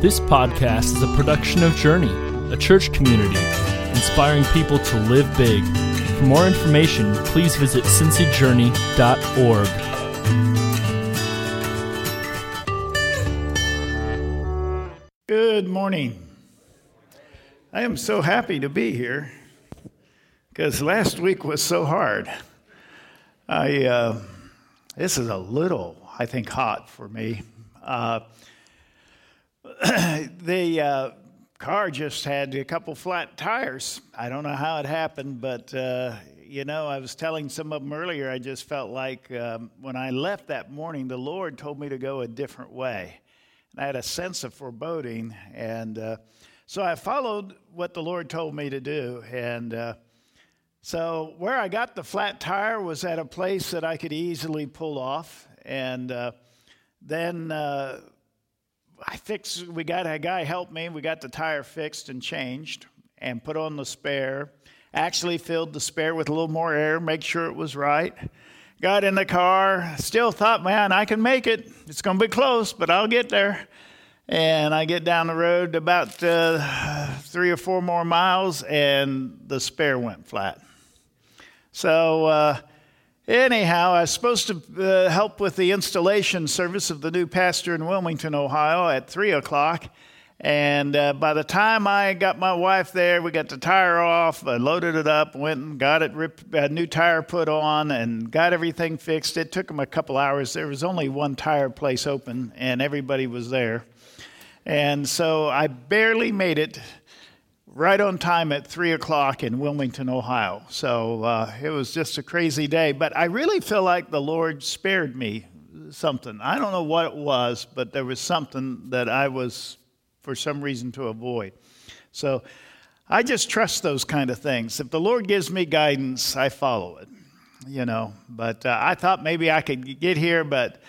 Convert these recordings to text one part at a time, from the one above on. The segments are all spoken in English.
This podcast is a production of Journey, a church community inspiring people to live big. For more information, please visit cincyjourney.org. Good morning. I am so happy to be here because last week was so hard. I uh, this is a little, I think, hot for me. Uh, the uh, car just had a couple flat tires. I don't know how it happened, but uh, you know, I was telling some of them earlier. I just felt like um, when I left that morning, the Lord told me to go a different way. And I had a sense of foreboding, and uh, so I followed what the Lord told me to do. And uh, so, where I got the flat tire was at a place that I could easily pull off, and uh, then uh, I fixed. We got a guy help me. We got the tire fixed and changed, and put on the spare. Actually, filled the spare with a little more air, make sure it was right. Got in the car. Still thought, man, I can make it. It's going to be close, but I'll get there. And I get down the road about uh, three or four more miles, and the spare went flat. So, uh, anyhow, I was supposed to uh, help with the installation service of the new pastor in Wilmington, Ohio at 3 o'clock. And uh, by the time I got my wife there, we got the tire off, I loaded it up, went and got it, ripped, a new tire put on, and got everything fixed. It took them a couple hours. There was only one tire place open, and everybody was there. And so I barely made it right on time at 3 o'clock in Wilmington, Ohio. So uh, it was just a crazy day. But I really feel like the Lord spared me something. I don't know what it was, but there was something that I was, for some reason, to avoid. So I just trust those kind of things. If the Lord gives me guidance, I follow it, you know. But uh, I thought maybe I could get here, but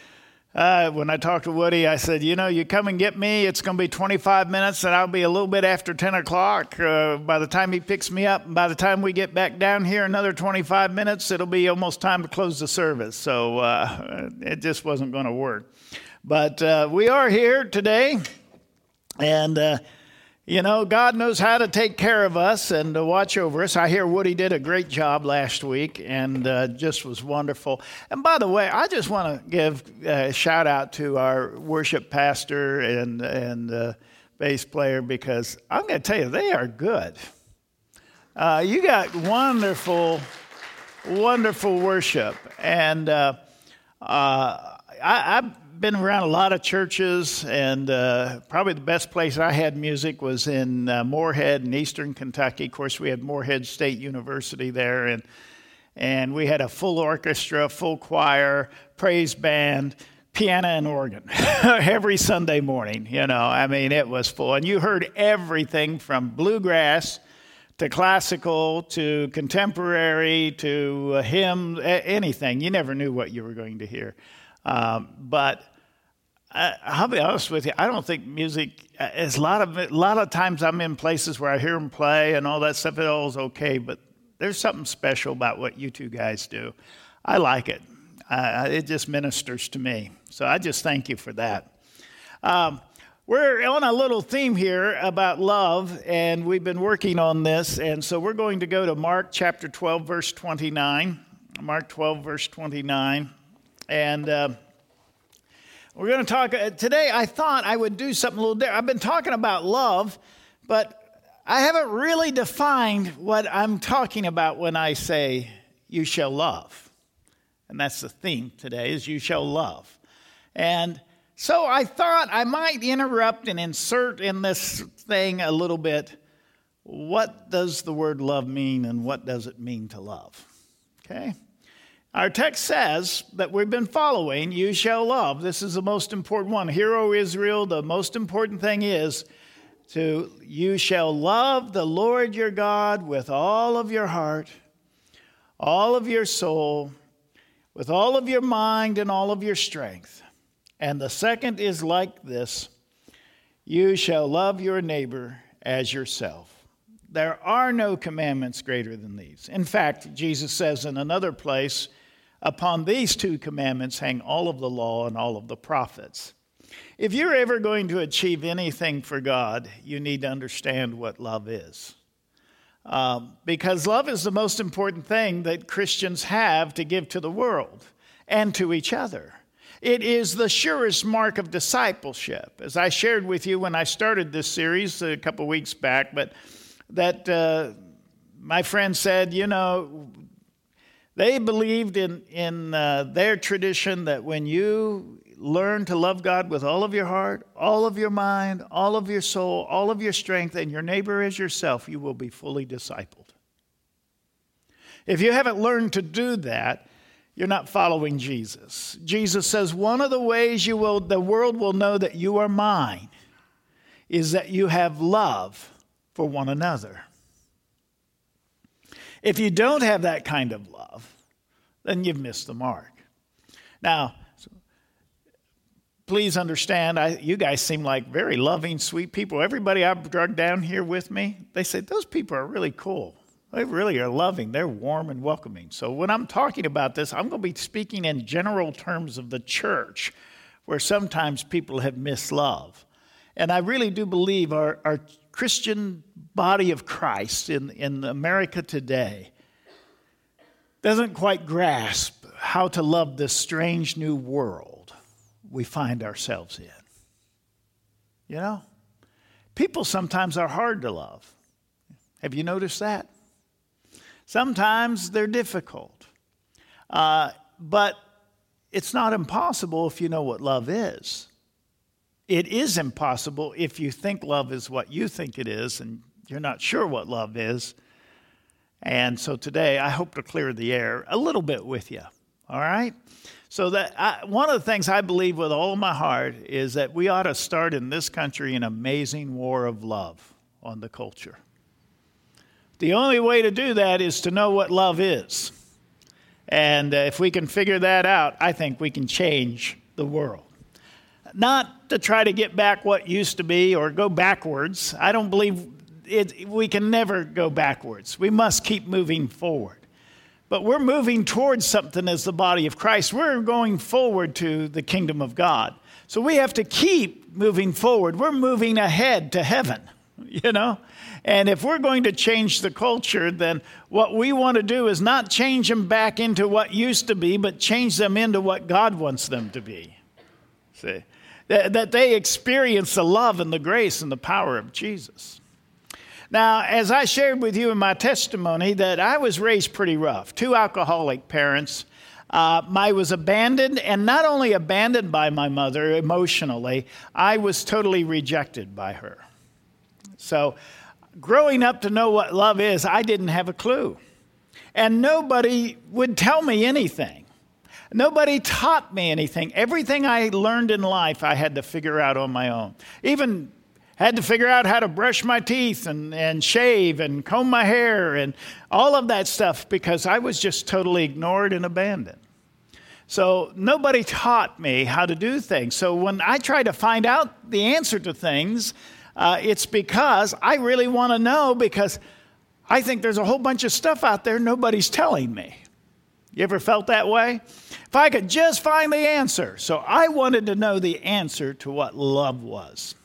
uh, when I talked to Woody, I said, You know, you come and get me, it's going to be 25 minutes, and I'll be a little bit after 10 o'clock. Uh, by the time he picks me up, by the time we get back down here, another 25 minutes, it'll be almost time to close the service. So uh, it just wasn't going to work. But uh, we are here today, and uh, you know, God knows how to take care of us and to watch over us. I hear Woody did a great job last week and uh, just was wonderful. And by the way, I just want to give a shout out to our worship pastor and, and uh, bass player because I'm going to tell you, they are good. Uh, you got wonderful, wonderful worship. And uh, uh, I, I been around a lot of churches, and uh, probably the best place I had music was in uh, Morehead in eastern Kentucky. Of course, we had Morehead State University there, and and we had a full orchestra, full choir, praise band, piano and organ every Sunday morning. You know, I mean, it was full, and you heard everything from bluegrass to classical to contemporary to uh, hymn, anything. You never knew what you were going to hear. Um, but I, I'll be honest with you. I don't think music. As a lot of a lot of times I'm in places where I hear them play and all that stuff. It all is okay, but there's something special about what you two guys do. I like it. Uh, it just ministers to me. So I just thank you for that. Um, we're on a little theme here about love, and we've been working on this. And so we're going to go to Mark chapter 12, verse 29. Mark 12, verse 29. And. Uh, we're going to talk uh, today. I thought I would do something a little different. I've been talking about love, but I haven't really defined what I'm talking about when I say you shall love. And that's the theme today is you shall love. And so I thought I might interrupt and insert in this thing a little bit what does the word love mean and what does it mean to love? Okay? Our text says that we've been following, you shall love. This is the most important one. Hear, O Israel, the most important thing is to you shall love the Lord your God with all of your heart, all of your soul, with all of your mind and all of your strength. And the second is like this you shall love your neighbor as yourself. There are no commandments greater than these. In fact, Jesus says in another place, Upon these two commandments hang all of the law and all of the prophets. If you're ever going to achieve anything for God, you need to understand what love is. Um, because love is the most important thing that Christians have to give to the world and to each other. It is the surest mark of discipleship. As I shared with you when I started this series a couple weeks back, but that uh, my friend said, you know, they believed in, in uh, their tradition that when you learn to love God with all of your heart, all of your mind, all of your soul, all of your strength, and your neighbor as yourself, you will be fully discipled. If you haven't learned to do that, you're not following Jesus. Jesus says one of the ways you will the world will know that you are mine is that you have love for one another. If you don't have that kind of love, then you've missed the mark. Now, please understand, I, you guys seem like very loving, sweet people. Everybody I've dragged down here with me, they say, those people are really cool. They really are loving. They're warm and welcoming. So when I'm talking about this, I'm going to be speaking in general terms of the church, where sometimes people have missed love. And I really do believe our, our Christian body of Christ in, in America today doesn't quite grasp how to love this strange new world we find ourselves in. You know? People sometimes are hard to love. Have you noticed that? Sometimes they're difficult. Uh, but it's not impossible if you know what love is. It is impossible if you think love is what you think it is and you're not sure what love is. And so today I hope to clear the air a little bit with you. All right? So that I, one of the things I believe with all my heart is that we ought to start in this country an amazing war of love on the culture. The only way to do that is to know what love is. And uh, if we can figure that out, I think we can change the world. Not to try to get back what used to be or go backwards. I don't believe it, we can never go backwards. We must keep moving forward. But we're moving towards something as the body of Christ. We're going forward to the kingdom of God. So we have to keep moving forward. We're moving ahead to heaven, you know? And if we're going to change the culture, then what we want to do is not change them back into what used to be, but change them into what God wants them to be. See? That, that they experience the love and the grace and the power of Jesus. Now, as I shared with you in my testimony, that I was raised pretty rough. Two alcoholic parents. Uh, I was abandoned, and not only abandoned by my mother emotionally, I was totally rejected by her. So, growing up to know what love is, I didn't have a clue. And nobody would tell me anything. Nobody taught me anything. Everything I learned in life, I had to figure out on my own. Even had to figure out how to brush my teeth and, and shave and comb my hair and all of that stuff because I was just totally ignored and abandoned. So nobody taught me how to do things. So when I try to find out the answer to things, uh, it's because I really want to know because I think there's a whole bunch of stuff out there nobody's telling me. You ever felt that way? If I could just find the answer. So I wanted to know the answer to what love was.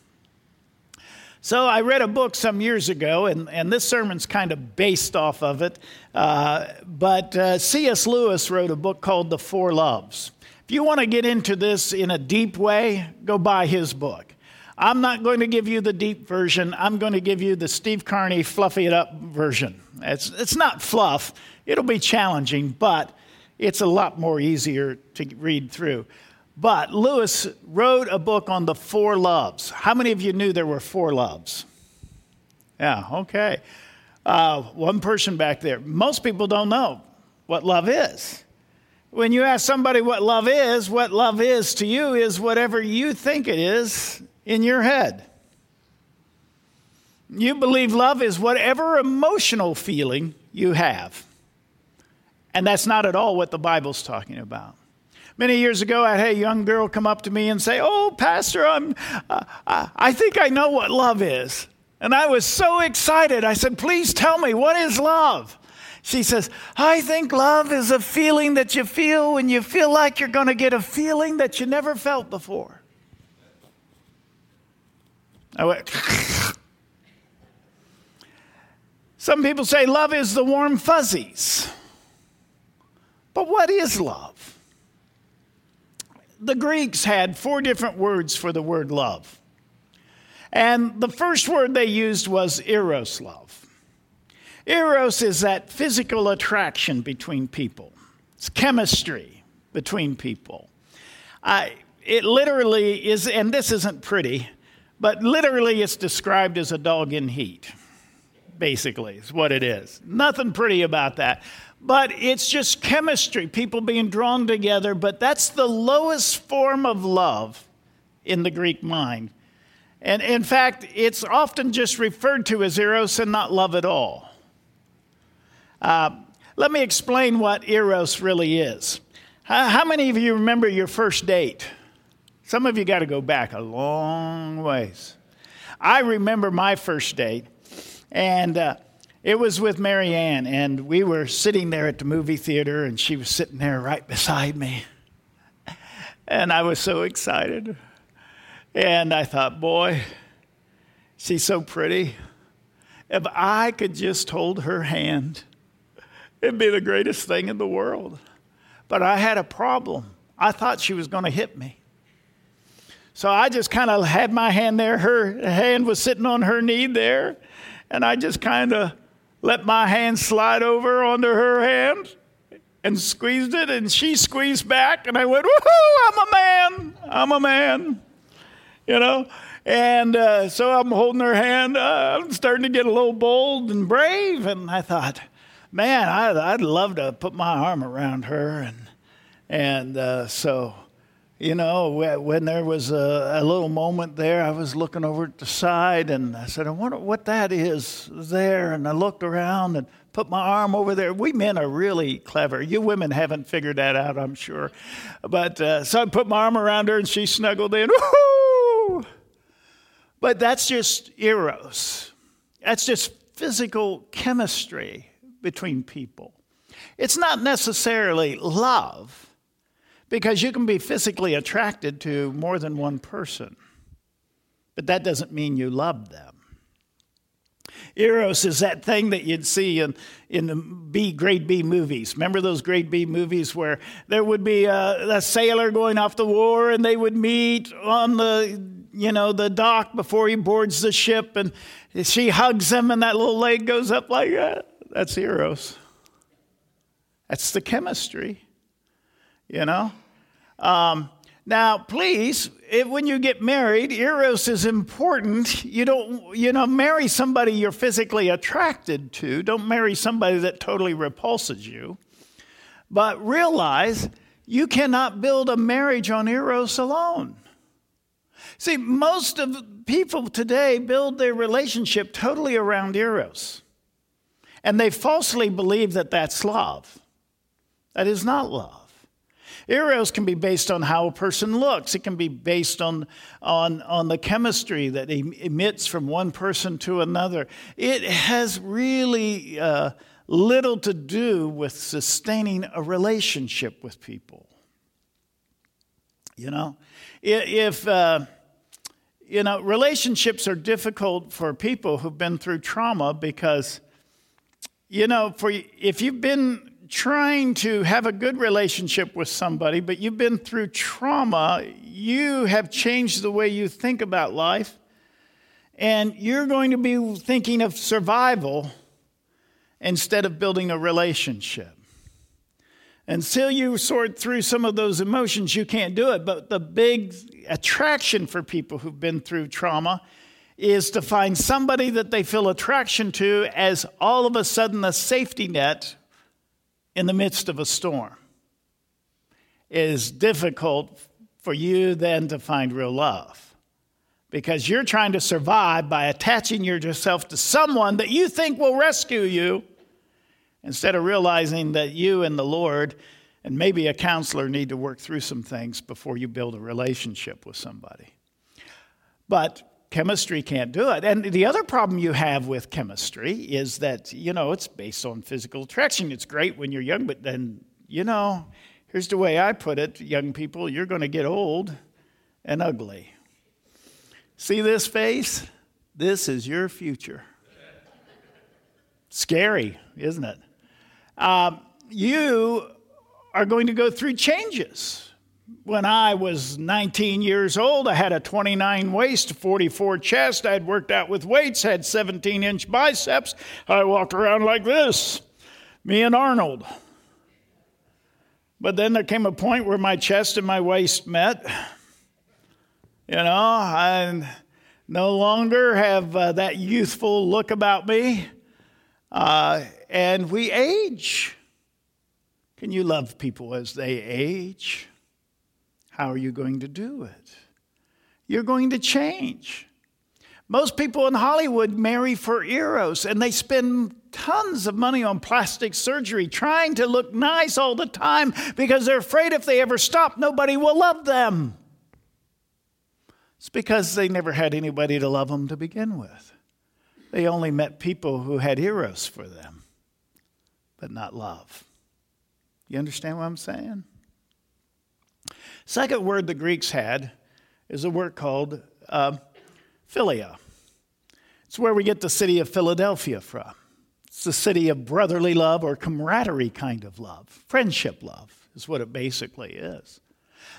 So I read a book some years ago, and, and this sermon's kind of based off of it. Uh, but uh, C.S. Lewis wrote a book called The Four Loves. If you want to get into this in a deep way, go buy his book. I'm not going to give you the deep version. I'm going to give you the Steve Carney fluffy it up version. It's, it's not fluff, it'll be challenging, but it's a lot more easier to read through. But Lewis wrote a book on the four loves. How many of you knew there were four loves? Yeah, okay. Uh, one person back there. Most people don't know what love is. When you ask somebody what love is, what love is to you is whatever you think it is in your head. You believe love is whatever emotional feeling you have. And that's not at all what the Bible's talking about. Many years ago, I had a young girl come up to me and say, Oh, Pastor, I'm, uh, I think I know what love is. And I was so excited. I said, Please tell me, what is love? She says, I think love is a feeling that you feel when you feel like you're going to get a feeling that you never felt before. I went. Some people say love is the warm fuzzies. But what is love? The Greeks had four different words for the word love. And the first word they used was eros love. Eros is that physical attraction between people, it's chemistry between people. I, it literally is, and this isn't pretty, but literally it's described as a dog in heat basically, is what it is. Nothing pretty about that. But it's just chemistry, people being drawn together. But that's the lowest form of love in the Greek mind. And in fact, it's often just referred to as eros and not love at all. Uh, let me explain what eros really is. How many of you remember your first date? Some of you got to go back a long ways. I remember my first date. And uh, it was with Marianne, and we were sitting there at the movie theater, and she was sitting there right beside me. And I was so excited. And I thought, boy, she's so pretty. If I could just hold her hand, it'd be the greatest thing in the world. But I had a problem. I thought she was going to hit me. So I just kind of had my hand there. Her hand was sitting on her knee there. And I just kind of let my hand slide over onto her hand and squeezed it, and she squeezed back, and I went, Woohoo, I'm a man, I'm a man, you know? And uh, so I'm holding her hand, uh, I'm starting to get a little bold and brave, and I thought, man, I'd, I'd love to put my arm around her. And, and uh, so you know, when there was a, a, little moment there, I was looking over at the side and I said, I wonder what that is there. And I looked around and put my arm over there. We men are really clever. You women haven't figured that out, I'm sure. But uh, so I put my arm around her and she snuggled in. Woo-hoo! But that's just eros. That's just physical chemistry between people. It's not necessarily love because you can be physically attracted to more than one person, but that doesn't mean you love them. Eros is that thing that you'd see in, in the B, grade B movies. Remember those grade B movies where there would be a, a sailor going off the war and they would meet on the, you know, the dock before he boards the ship and she hugs him and that little leg goes up like that? That's Eros. That's the chemistry you know? Um, now, please, if, when you get married, eros is important. You don't, you know, marry somebody you're physically attracted to. Don't marry somebody that totally repulses you. But realize you cannot build a marriage on eros alone. See, most of people today build their relationship totally around eros. And they falsely believe that that's love. That is not love. Eros can be based on how a person looks. It can be based on, on, on the chemistry that emits from one person to another. It has really uh, little to do with sustaining a relationship with people. You know, if, uh, you know, relationships are difficult for people who've been through trauma because, you know, for if you've been trying to have a good relationship with somebody, but you've been through trauma, you have changed the way you think about life, and you're going to be thinking of survival instead of building a relationship. Until you sort through some of those emotions, you can't do it. But the big attraction for people who've been through trauma is to find somebody that they feel attraction to as all of a sudden a safety net in the midst of a storm. It is difficult for you then to find real love because you're trying to survive by attaching yourself to someone that you think will rescue you instead of realizing that you and the Lord and maybe a counselor need to work through some things before you build a relationship with somebody. But chemistry can't do it. And the other problem you have with chemistry is that, you know, it's based on physical attraction. It's great when you're young, but then, you know, here's the way I put it young people, you're going to get old and ugly. See this face? This is your future. Scary, isn't it? Um, you are going to go through changes. When I was 19 years old, I had a 29 waist, 44 chest. I had worked out with weights, had 17 inch biceps. I walked around like this, me and Arnold. But then there came a point where my chest and my waist met. You know, I no longer have uh, that youthful look about me. Uh, and we age. Can you love people as they age? How are you going to do it? You're going to change. Most people in Hollywood marry for eros and they spend tons of money on plastic surgery trying to look nice all the time because they're afraid if they ever stop, nobody will love them. It's because they never had anybody to love them to begin with. They only met people who had eros for them, but not love. You understand what I'm saying? Second word the Greeks had is a word called uh, philia. It's where we get the city of Philadelphia from. It's the city of brotherly love or camaraderie kind of love. Friendship love is what it basically is.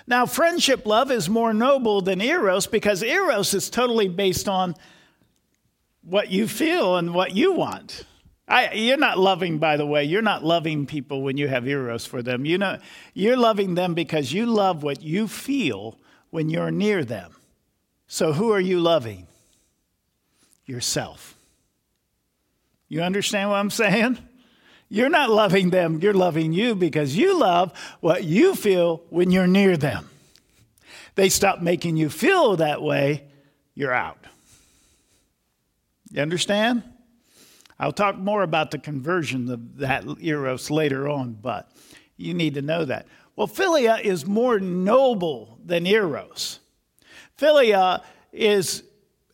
Now, friendship love is more noble than eros because eros is totally based on what you feel and what you want. I, you're not loving, by the way, you're not loving people when you have eros for them. You know, you're loving them because you love what you feel when you're near them. So, who are you loving? Yourself. You understand what I'm saying? You're not loving them, you're loving you because you love what you feel when you're near them. They stop making you feel that way, you're out. You understand? I'll talk more about the conversion of that eros later on, but you need to know that. Well, philia is more noble than eros. Philia is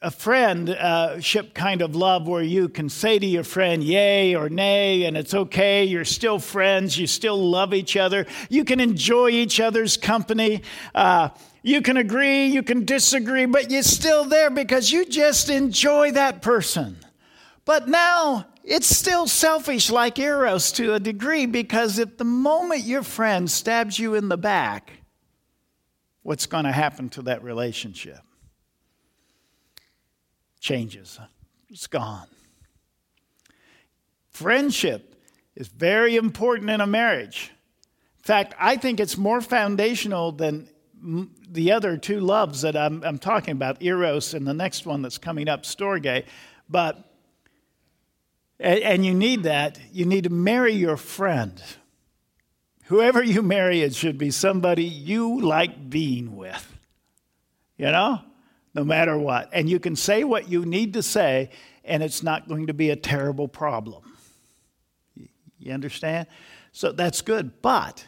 a friendship kind of love where you can say to your friend yay or nay and it's okay. You're still friends. You still love each other. You can enjoy each other's company. Uh, you can agree. You can disagree but you're still there because you just enjoy that person but now it's still selfish like eros to a degree because at the moment your friend stabs you in the back what's going to happen to that relationship changes, it's gone. Friendship is very important in a marriage. In fact, I think it's more foundational than the other two loves that I'm, I'm talking about, Eros and the next one that's coming up, Storge. But, and, and you need that. You need to marry your friend. Whoever you marry, it should be somebody you like being with. You know? no matter what. And you can say what you need to say, and it's not going to be a terrible problem. You understand? So that's good. But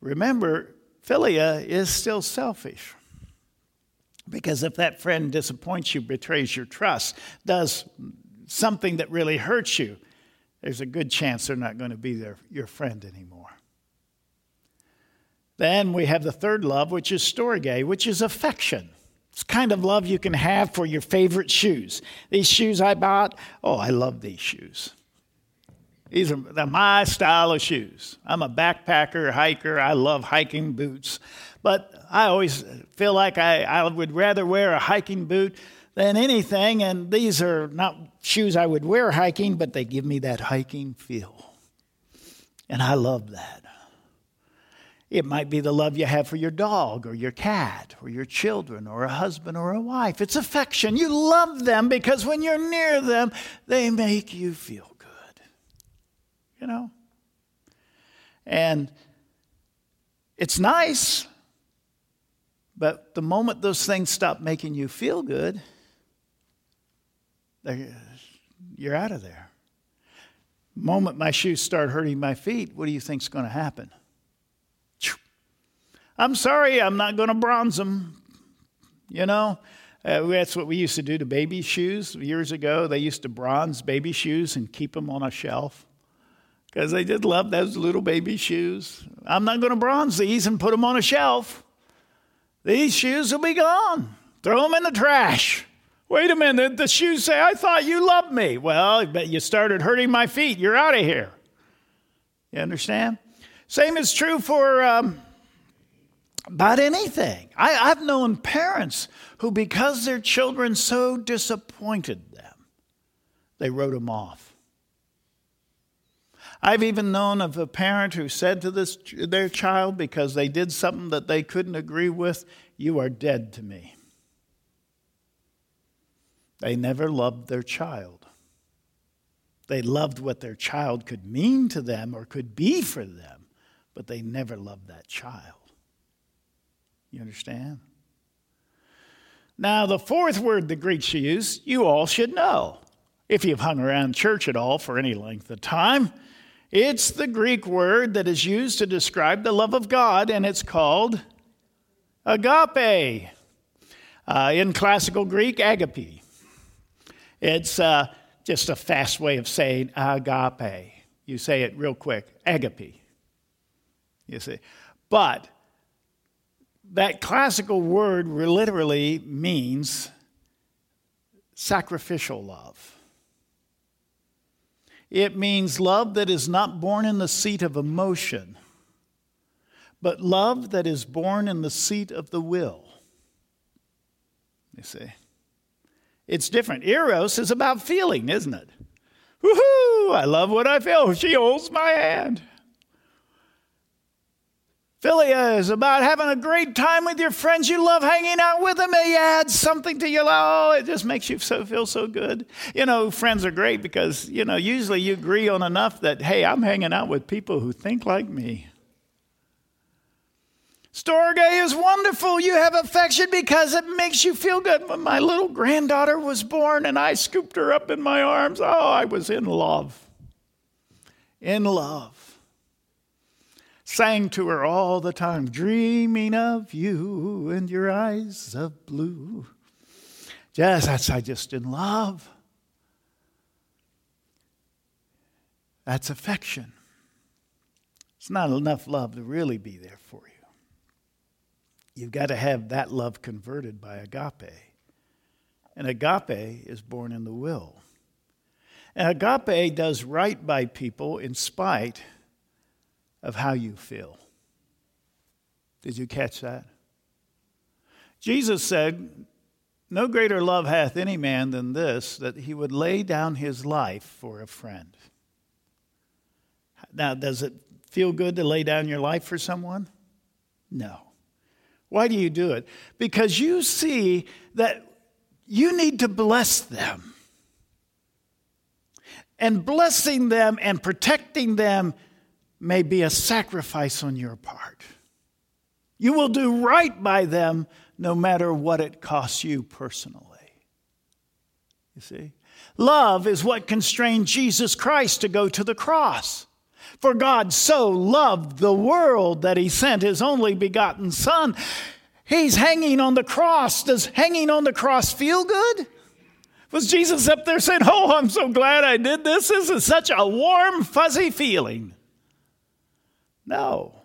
remember, philia is still selfish. Because if that friend disappoints you, betrays your trust, does something that really hurts you, there's a good chance they're not going to be their, your friend anymore. Then we have the third love, which is storge, which is affection. It's kind of love you can have for your favorite shoes. These shoes I bought, oh, I love these shoes. These are my style of shoes. I'm a backpacker, hiker. I love hiking boots. But I always feel like I, I would rather wear a hiking boot than anything. And these are not shoes I would wear hiking, but they give me that hiking feel. And I love that. It might be the love you have for your dog or your cat or your children or a husband or a wife. It's affection. You love them because when you're near them, they make you feel good. You know? And it's nice, but the moment those things stop making you feel good, you're out of there. Moment my shoes start hurting my feet, what do you think's going to happen? I'm sorry, I'm not going to bronze them. You know, uh, that's what we used to do to baby shoes years ago. They used to bronze baby shoes and keep them on a shelf because they did love those little baby shoes. I'm not going to bronze these and put them on a shelf. These shoes will be gone. throw them in the trash. Wait a minute, the shoes say, I thought you loved me. Well, but you started hurting my feet. You're out of here. You understand? Same is true for um, about anything. I, have known parents who, because their children so disappointed them, they wrote them off. I've even known of a parent who said to this, their child, because they did something that they couldn't agree with, You are dead to me. They never loved their child. They loved what their child could mean to them or could be for them, but they never loved that child. You understand? Now, the fourth word the Greeks use, you all should know. If you've hung around church at all for any length of time, it's the Greek word that is used to describe the love of God, and it's called agape. Uh, in classical Greek, agape. It's uh, just a fast way of saying agape. You say it real quick agape. You see. But that classical word literally means sacrificial love. It means love that is not born in the seat of emotion, but love that is born in the seat of the will. You see. It's different. Eros is about feeling, isn't it? Woohoo! I love what I feel. She holds my hand. Philia is about having a great time with your friends. You love hanging out with them. It adds something to your life. Oh, it just makes you so feel so good. You know, friends are great because, you know, usually you agree on enough that, hey, I'm hanging out with people who think like me. Storge is wonderful. You have affection because it makes you feel good. When my little granddaughter was born and I scooped her up in my arms, oh, I was in love. In love. Sang to her all the time, dreaming of you and your eyes of blue. Just, that's, I just in love. That's affection. It's not enough love to really be there for you. You've got to have that love converted by agape. And agape is born in the will. And agape does right by people in spite of how you feel. Did you catch that? Jesus said, No greater love hath any man than this, that he would lay down his life for a friend. Now, does it feel good to lay down your life for someone? No. Why do you do it? Because you see that you need to bless them. And blessing them and protecting them may be a sacrifice on your part. You will do right by them no matter what it costs you personally. You see? Love is what constrained Jesus Christ to go to the cross. For God so loved the world that he sent his only begotten Son. He's hanging on the cross. Does hanging on the cross feel good? Was Jesus up there saying, Oh, I'm so glad I did this? This is such a warm, fuzzy feeling. No.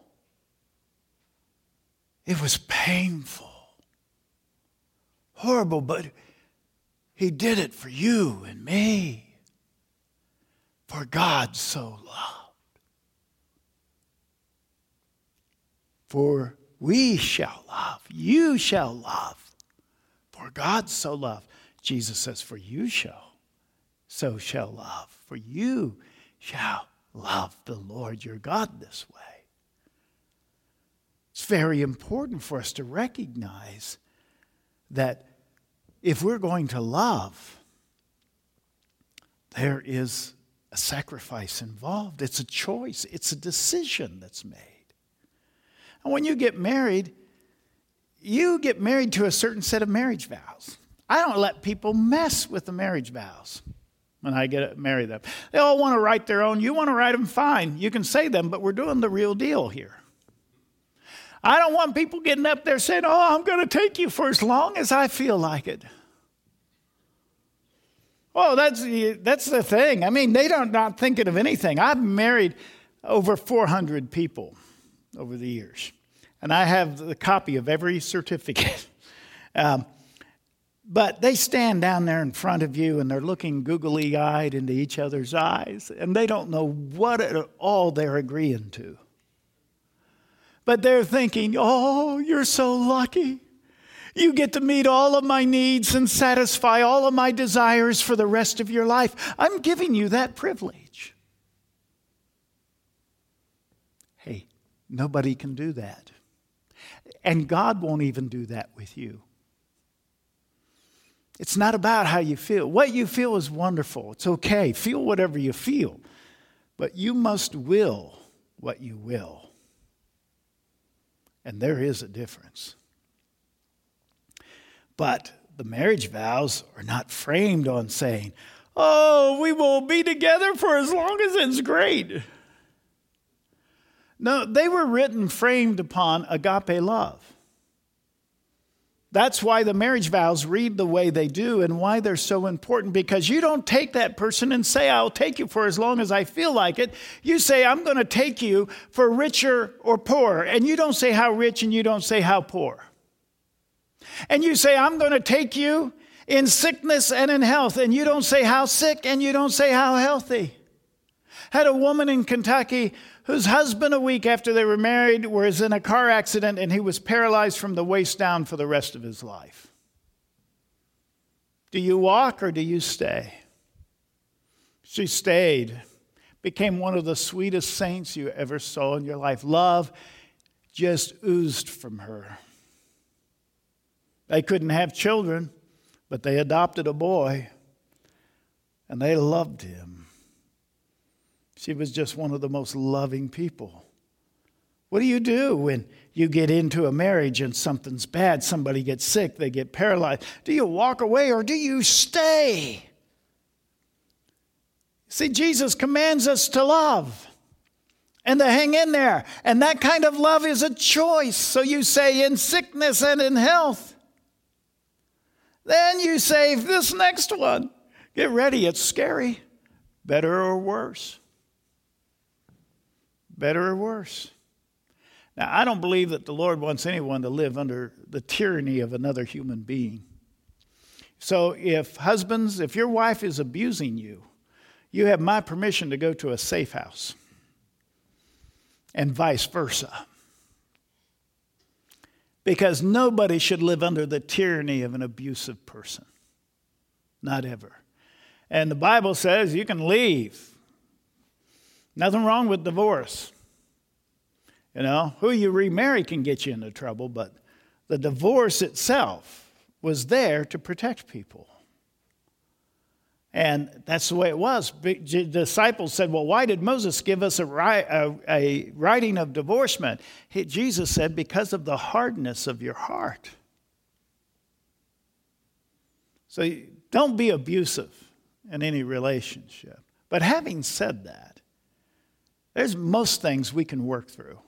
It was painful, horrible, but He did it for you and me. For God so loved. For we shall love, you shall love. For God so loved. Jesus says, For you shall, so shall love. For you shall love the Lord your God this way. It's very important for us to recognize that if we're going to love, there is a sacrifice involved. It's a choice, it's a decision that's made. And when you get married, you get married to a certain set of marriage vows. I don't let people mess with the marriage vows when I get marry them. They all want to write their own. You want to write them, fine. You can say them, but we're doing the real deal here. I don't want people getting up there saying, Oh, I'm going to take you for as long as I feel like it. Well, that's, that's the thing. I mean, they don't not thinking of anything. I've married over 400 people over the years. And I have the copy of every certificate. um, But they stand down there in front of you and they're looking googly eyed into each other's eyes, and they don't know what at all they're agreeing to. But they're thinking, oh, you're so lucky. You get to meet all of my needs and satisfy all of my desires for the rest of your life. I'm giving you that privilege. Hey, nobody can do that. And God won't even do that with you. It's not about how you feel. What you feel is wonderful. It's okay. Feel whatever you feel. But you must will what you will. And there is a difference. But the marriage vows are not framed on saying, Oh, we will be together for as long as it's great. No, they were written framed upon agape love. That's why the marriage vows read the way they do and why they're so important because you don't take that person and say, I'll take you for as long as I feel like it. You say, I'm going to take you for richer or poorer. And you don't say how rich and you don't say how poor. And you say, I'm going to take you in sickness and in health. And you don't say how sick and you don't say how healthy. Had a woman in Kentucky whose husband, a week after they were married, was in a car accident and he was paralyzed from the waist down for the rest of his life. Do you walk or do you stay? She stayed, became one of the sweetest saints you ever saw in your life. Love just oozed from her. They couldn't have children, but they adopted a boy and they loved him. She was just one of the most loving people. What do you do when you get into a marriage and something's bad? Somebody gets sick, they get paralyzed. Do you walk away or do you stay? See, Jesus commands us to love and to hang in there. And that kind of love is a choice. So you say, in sickness and in health. Then you say, this next one, get ready, it's scary. Better or worse? Better or worse? Now, I don't believe that the Lord wants anyone to live under the tyranny of another human being. So, if husbands, if your wife is abusing you, you have my permission to go to a safe house, and vice versa because nobody should live under the tyranny of an abusive person. Not ever. And the Bible says you can leave. Nothing wrong with divorce. You know, who you remarry can get you into trouble, but the divorce itself was there to protect people. And that's the way it was. Disciples said, Well, why did Moses give us a, a, writing of divorcement? Jesus said, Because of the hardness of your heart. So don't be abusive in any relationship. But having said that, there's most things we can work through.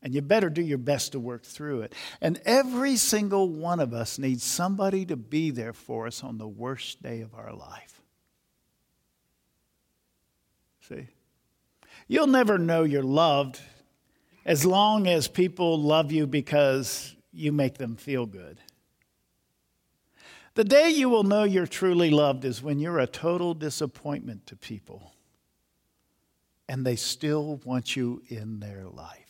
And you better do your best to work through it. And every single one of us needs somebody to be there for us on the worst day of our life. See? You'll never know you're loved as long as people love you because you make them feel good. The day you will know you're truly loved is when you're a total disappointment to people and they still want you in their life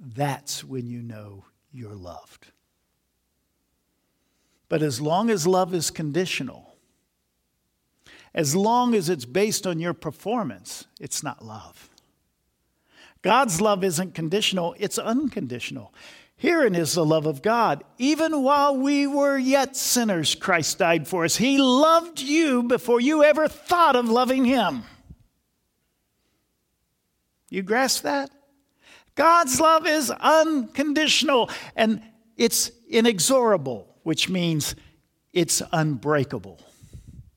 that's when you know you're loved. But as long as love is conditional, as long as it's based on your performance, it's not love. God's love isn't conditional, it's unconditional. Herein is the love of God. Even while we were yet sinners, Christ died for us. He loved you before you ever thought of loving Him. You grasp that? God's love is unconditional and it's inexorable, which means it's unbreakable.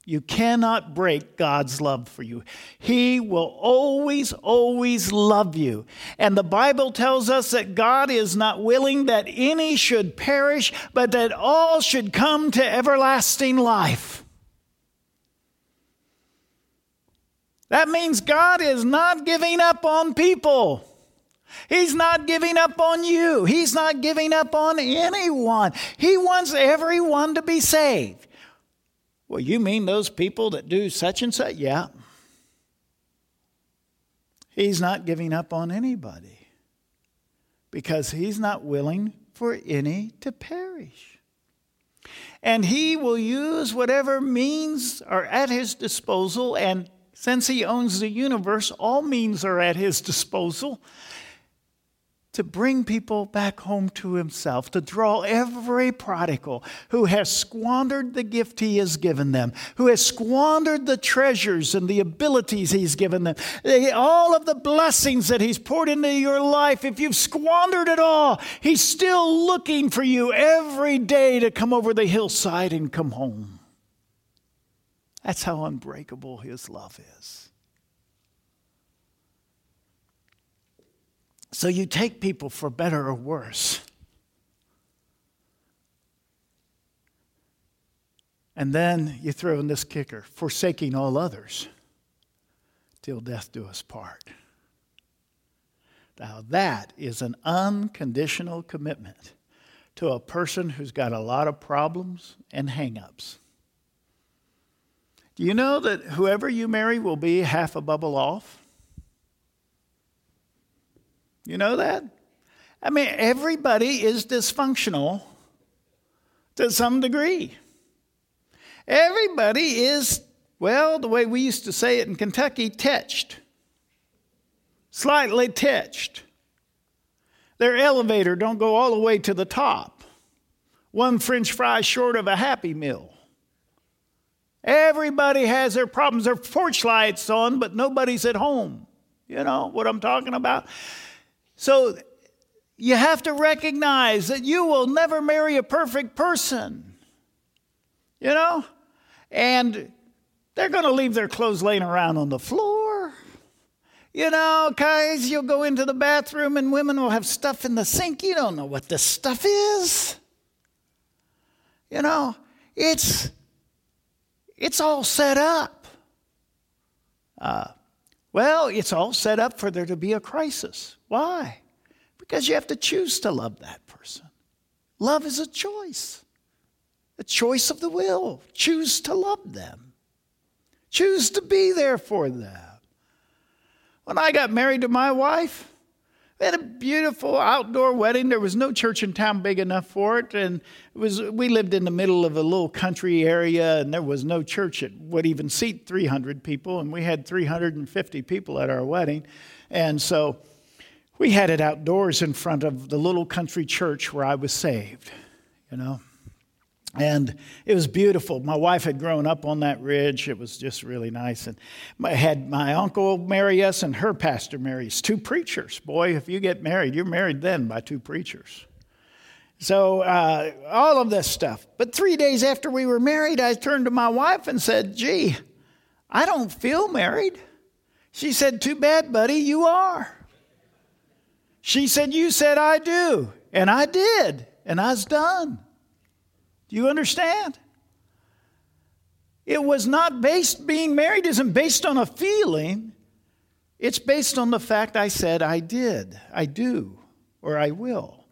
You cannot break God's love for you. He will always, always love you. And the Bible tells us that God is not willing that any should perish, but that all should come to everlasting life. That means God is not giving up on people. He's not giving up on you. He's not giving up on anyone. He wants everyone to be saved. Well, you mean those people that do such and such? Yeah. He's not giving up on anybody because he's not willing for any to perish. And he will use whatever means are at his disposal. And since he owns the universe, all means are at his disposal to bring people back home to himself, to draw every prodigal who has squandered the gift he has given them, who has squandered the treasures and the abilities he's given them, all of the blessings that he's poured into your life. If you've squandered it all, he's still looking for you every day to come over the hillside and come home. That's how unbreakable his love is. So you take people for better or worse. And then you throw in this kicker forsaking all others till death do us part. Now, that is an unconditional commitment to a person who's got a lot of problems and hangups. Do you know that whoever you marry will be half a bubble off? You know that? I mean, everybody is dysfunctional to some degree. Everybody is, well, the way we used to say it in Kentucky, tetched. Slightly tetched. Their elevator don't go all the way to the top. One french fry short of a happy meal. Everybody has their problems. Their porch lights on, but nobody's at home. You know what I'm talking about? So you have to recognize that you will never marry a perfect person. You know? And they're going to leave their clothes laying around on the floor. You know, guys, you'll go into the bathroom and women will have stuff in the sink. You don't know what this stuff is. You know, it's it's all set up. Uh, well, it's all set up for there to be a crisis. Why? Because you have to choose to love that person. Love is a choice, a choice of the will. Choose to love them, choose to be there for them. When I got married to my wife, we had a beautiful outdoor wedding. There was no church in town big enough for it, and it was we lived in the middle of a little country area, and there was no church that would even seat 300 people, and we had 350 people at our wedding, and so we had it outdoors in front of the little country church where I was saved, you know. And it was beautiful. My wife had grown up on that ridge. It was just really nice. And I had my uncle marry us and her pastor marry us. Two preachers. Boy, if you get married, you're married then by two preachers. So, uh, all of this stuff. But three days after we were married, I turned to my wife and said, Gee, I don't feel married. She said, Too bad, buddy, you are. She said, You said I do. And I did. And I was done. Do you understand? It was not based, being married isn't based on a feeling. It's based on the fact I said I did, I do, or I will.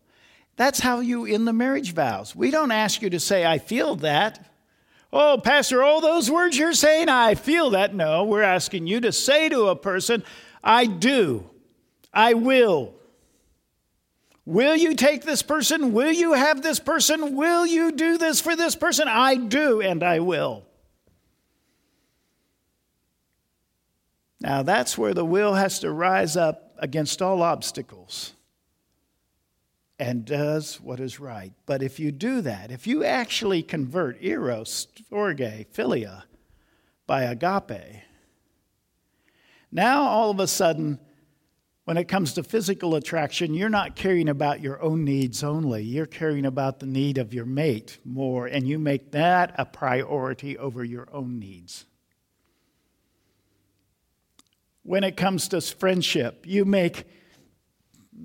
That's how you in the marriage vows. We don't ask you to say, I feel that. Oh, Pastor, all those words you're saying, I feel that. No, we're asking you to say to a person, I do, I will, Will you take this person? Will you have this person? Will you do this for this person? I do, and I will. Now, that's where the will has to rise up against all obstacles and does what is right. But if you do that, if you actually convert eros, storge, philia by agape, now all of a sudden, when it comes to physical attraction, you're not caring about your own needs only. You're caring about the need of your mate more, and you make that a priority over your own needs. When it comes to friendship, you make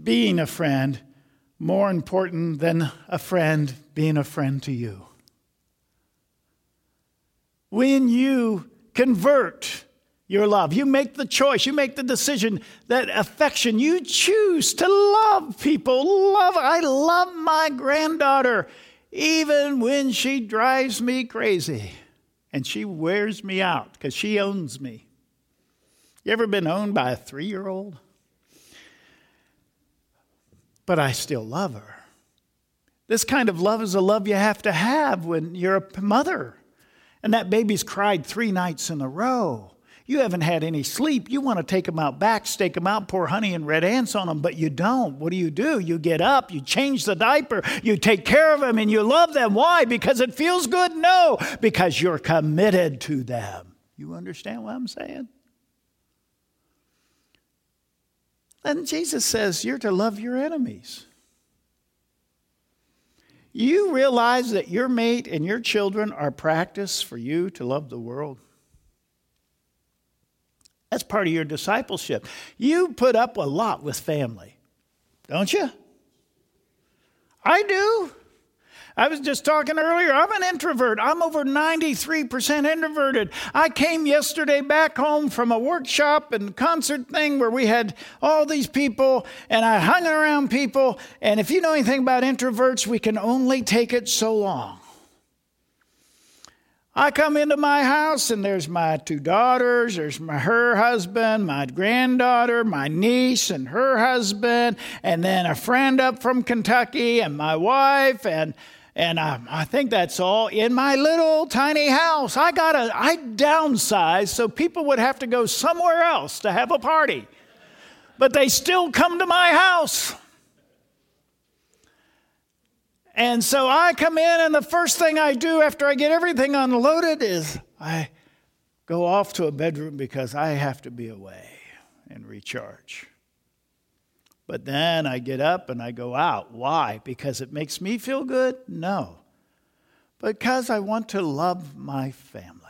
being a friend more important than a friend being a friend to you. When you convert your love. You make the choice, you make the decision, that affection. You choose to love people. Love. I love my granddaughter, even when she drives me crazy and she wears me out because she owns me. You ever been owned by a three year old? But I still love her. This kind of love is a love you have to have when you're a mother and that baby's cried three nights in a row. You haven't had any sleep. You want to take them out back, stake them out, pour honey and red ants on them, but you don't. What do you do? You get up, you change the diaper, you take care of them, and you love them. Why? Because it feels good? No, because you're committed to them. You understand what I'm saying? Then Jesus says you're to love your enemies. You realize that your mate and your children are practice for you to love the world. That's part of your discipleship. You put up a lot with family, don't you? I do. I was just talking earlier, I'm an introvert. I'm over 93% introverted. I came yesterday back home from a workshop and concert thing where we had all these people, and I hung around people. And if you know anything about introverts, we can only take it so long. I come into my house and there's my two daughters, there's my, her husband, my granddaughter, my niece and her husband, and then a friend up from Kentucky and my wife and and I, I think that's all in my little tiny house. I got a I downsized so people would have to go somewhere else to have a party. But they still come to my house. And so I come in, and the first thing I do after I get everything unloaded is I go off to a bedroom because I have to be away and recharge. But then I get up and I go out. Why? Because it makes me feel good? No. Because I want to love my family.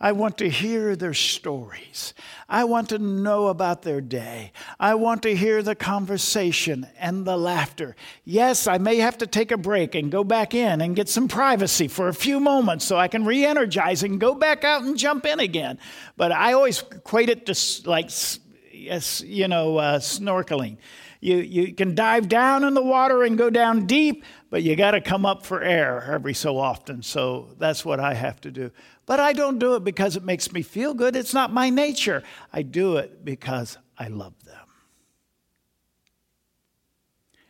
I want to hear their stories. I want to know about their day. I want to hear the conversation and the laughter. Yes, I may have to take a break and go back in and get some privacy for a few moments so I can re energize and go back out and jump in again. But I always equate it to like, you know, uh, snorkeling. You, you can dive down in the water and go down deep, but you got to come up for air every so often. So that's what I have to do. But I don't do it because it makes me feel good. It's not my nature. I do it because I love them.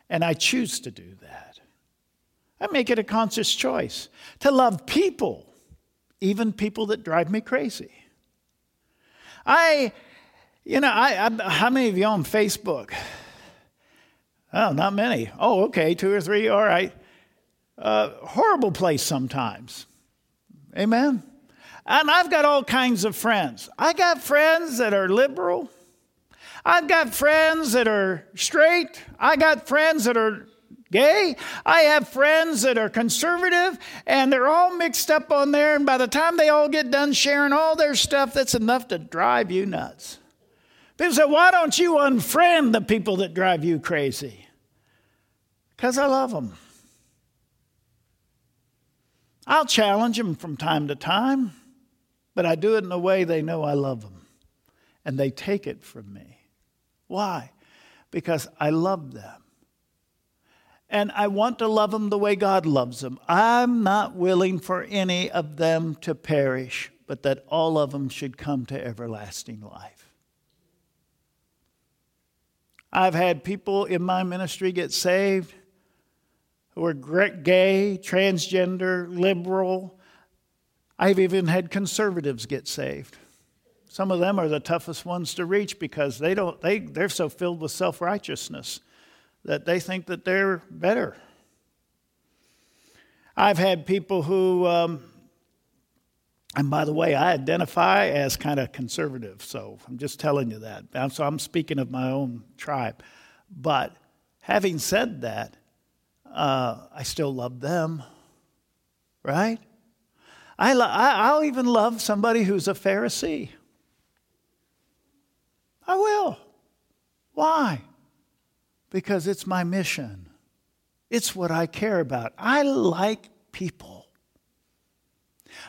And I choose to do that. I make it a conscious choice to love people, even people that drive me crazy. I, you know, I, I how many of you on Facebook? Oh, not many. Oh, okay, two or three. All right. Uh, horrible place sometimes. Amen. And I've got all kinds of friends. I got friends that are liberal. I've got friends that are straight. I got friends that are gay. I have friends that are conservative, and they're all mixed up on there. And by the time they all get done sharing all their stuff, that's enough to drive you nuts. People say, Why don't you unfriend the people that drive you crazy? Because I love them. I'll challenge them from time to time but I do it in a way they know I love them. And they take it from me. Why? Because I love them. And I want to love them the way God loves them. I'm not willing for any of them to perish, but that all of them should come to everlasting life. I've had people in my ministry get saved who are gay, transgender, liberal, I've even had conservatives get saved. Some of them are the toughest ones to reach because they don't, they, they're so filled with self righteousness that they think that they're better. I've had people who, um, and by the way, I identify as kind of conservative, so I'm just telling you that. So I'm speaking of my own tribe. But having said that, uh, I still love them, right? I lo- I'll even love somebody who's a Pharisee. I will. Why? Because it's my mission. It's what I care about. I like people.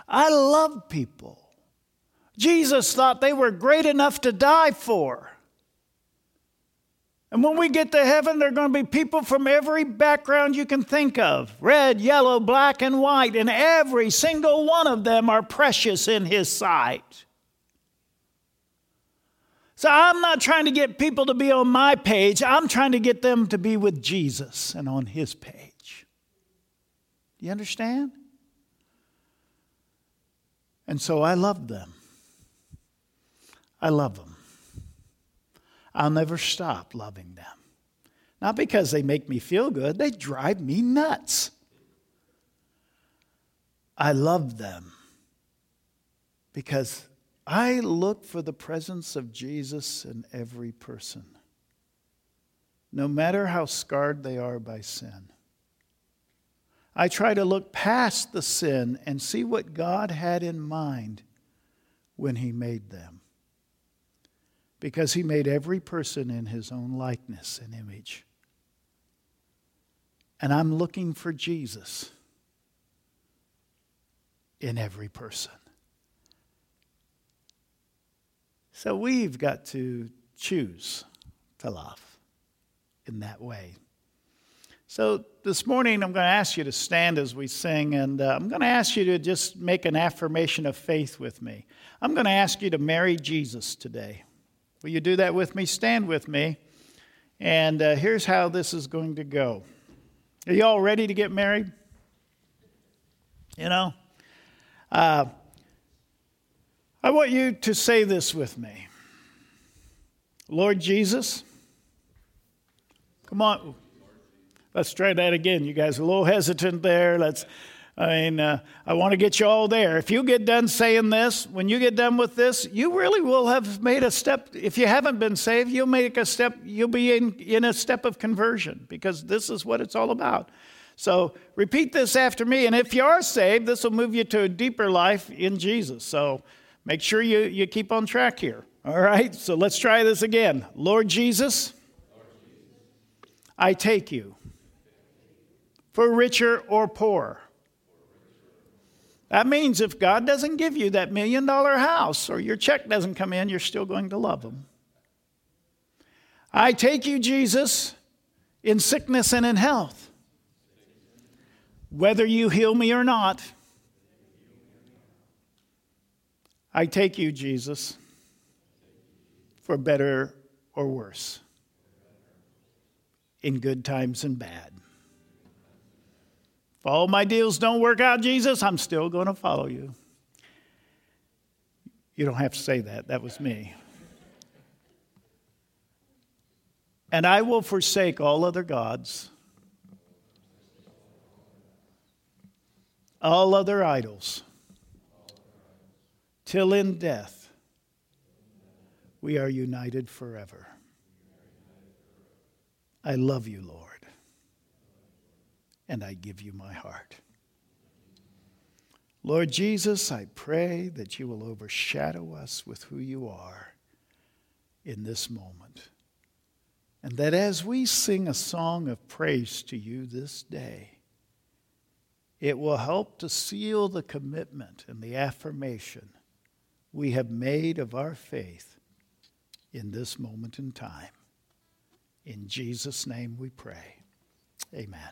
I love people. Jesus thought they were great enough to die for. And when we get to heaven, there are going to be people from every background you can think of red, yellow, black, and white, and every single one of them are precious in His sight. So I'm not trying to get people to be on my page, I'm trying to get them to be with Jesus and on His page. Do you understand? And so I love them. I love them. I'll never stop loving them. Not because they make me feel good, they drive me nuts. I love them because I look for the presence of Jesus in every person, no matter how scarred they are by sin. I try to look past the sin and see what God had in mind when He made them because he made every person in his own likeness and image. And I'm looking for Jesus in every person. So we've got to choose to love in that way. So this morning, I'm going to ask you to stand as we sing, and uh, I'm going to ask you to just make an affirmation of faith with me. I'm going to ask you to marry Jesus today. Will you do that with me? Stand with me. And uh, here's how this is going to go. Are you all ready to get married? You know? Uh, I want you to say this with me Lord Jesus, come on. Let's try that again. You guys are a little hesitant there. Let's. I mean, uh, I want to get you all there. If you get done saying this, when you get done with this, you really will have made a step. If you haven't been saved, you'll make a step, you'll be in, in a step of conversion because this is what it's all about. So repeat this after me. And if you are saved, this will move you to a deeper life in Jesus. So make sure you, you keep on track here. All right? So let's try this again. Lord Jesus, I take you for richer or poor that means if God doesn't give you that million dollar house or your check doesn't come in, you're still going to love Him. I take you, Jesus, in sickness and in health. Whether you heal me or not, I take you, Jesus, for better or worse, in good times and bad. If all my deals don't work out, Jesus, I'm still going to follow you. You don't have to say that. That was me. And I will forsake all other gods, all other idols, till in death we are united forever. I love you, Lord and I give you my heart. Lord Jesus, I pray that you will overshadow us with who you are in this moment. And that as we sing a song of praise to you this day, it will help to seal the commitment and the affirmation we have made of our faith in this moment in time. In Jesus' name we pray. Amen.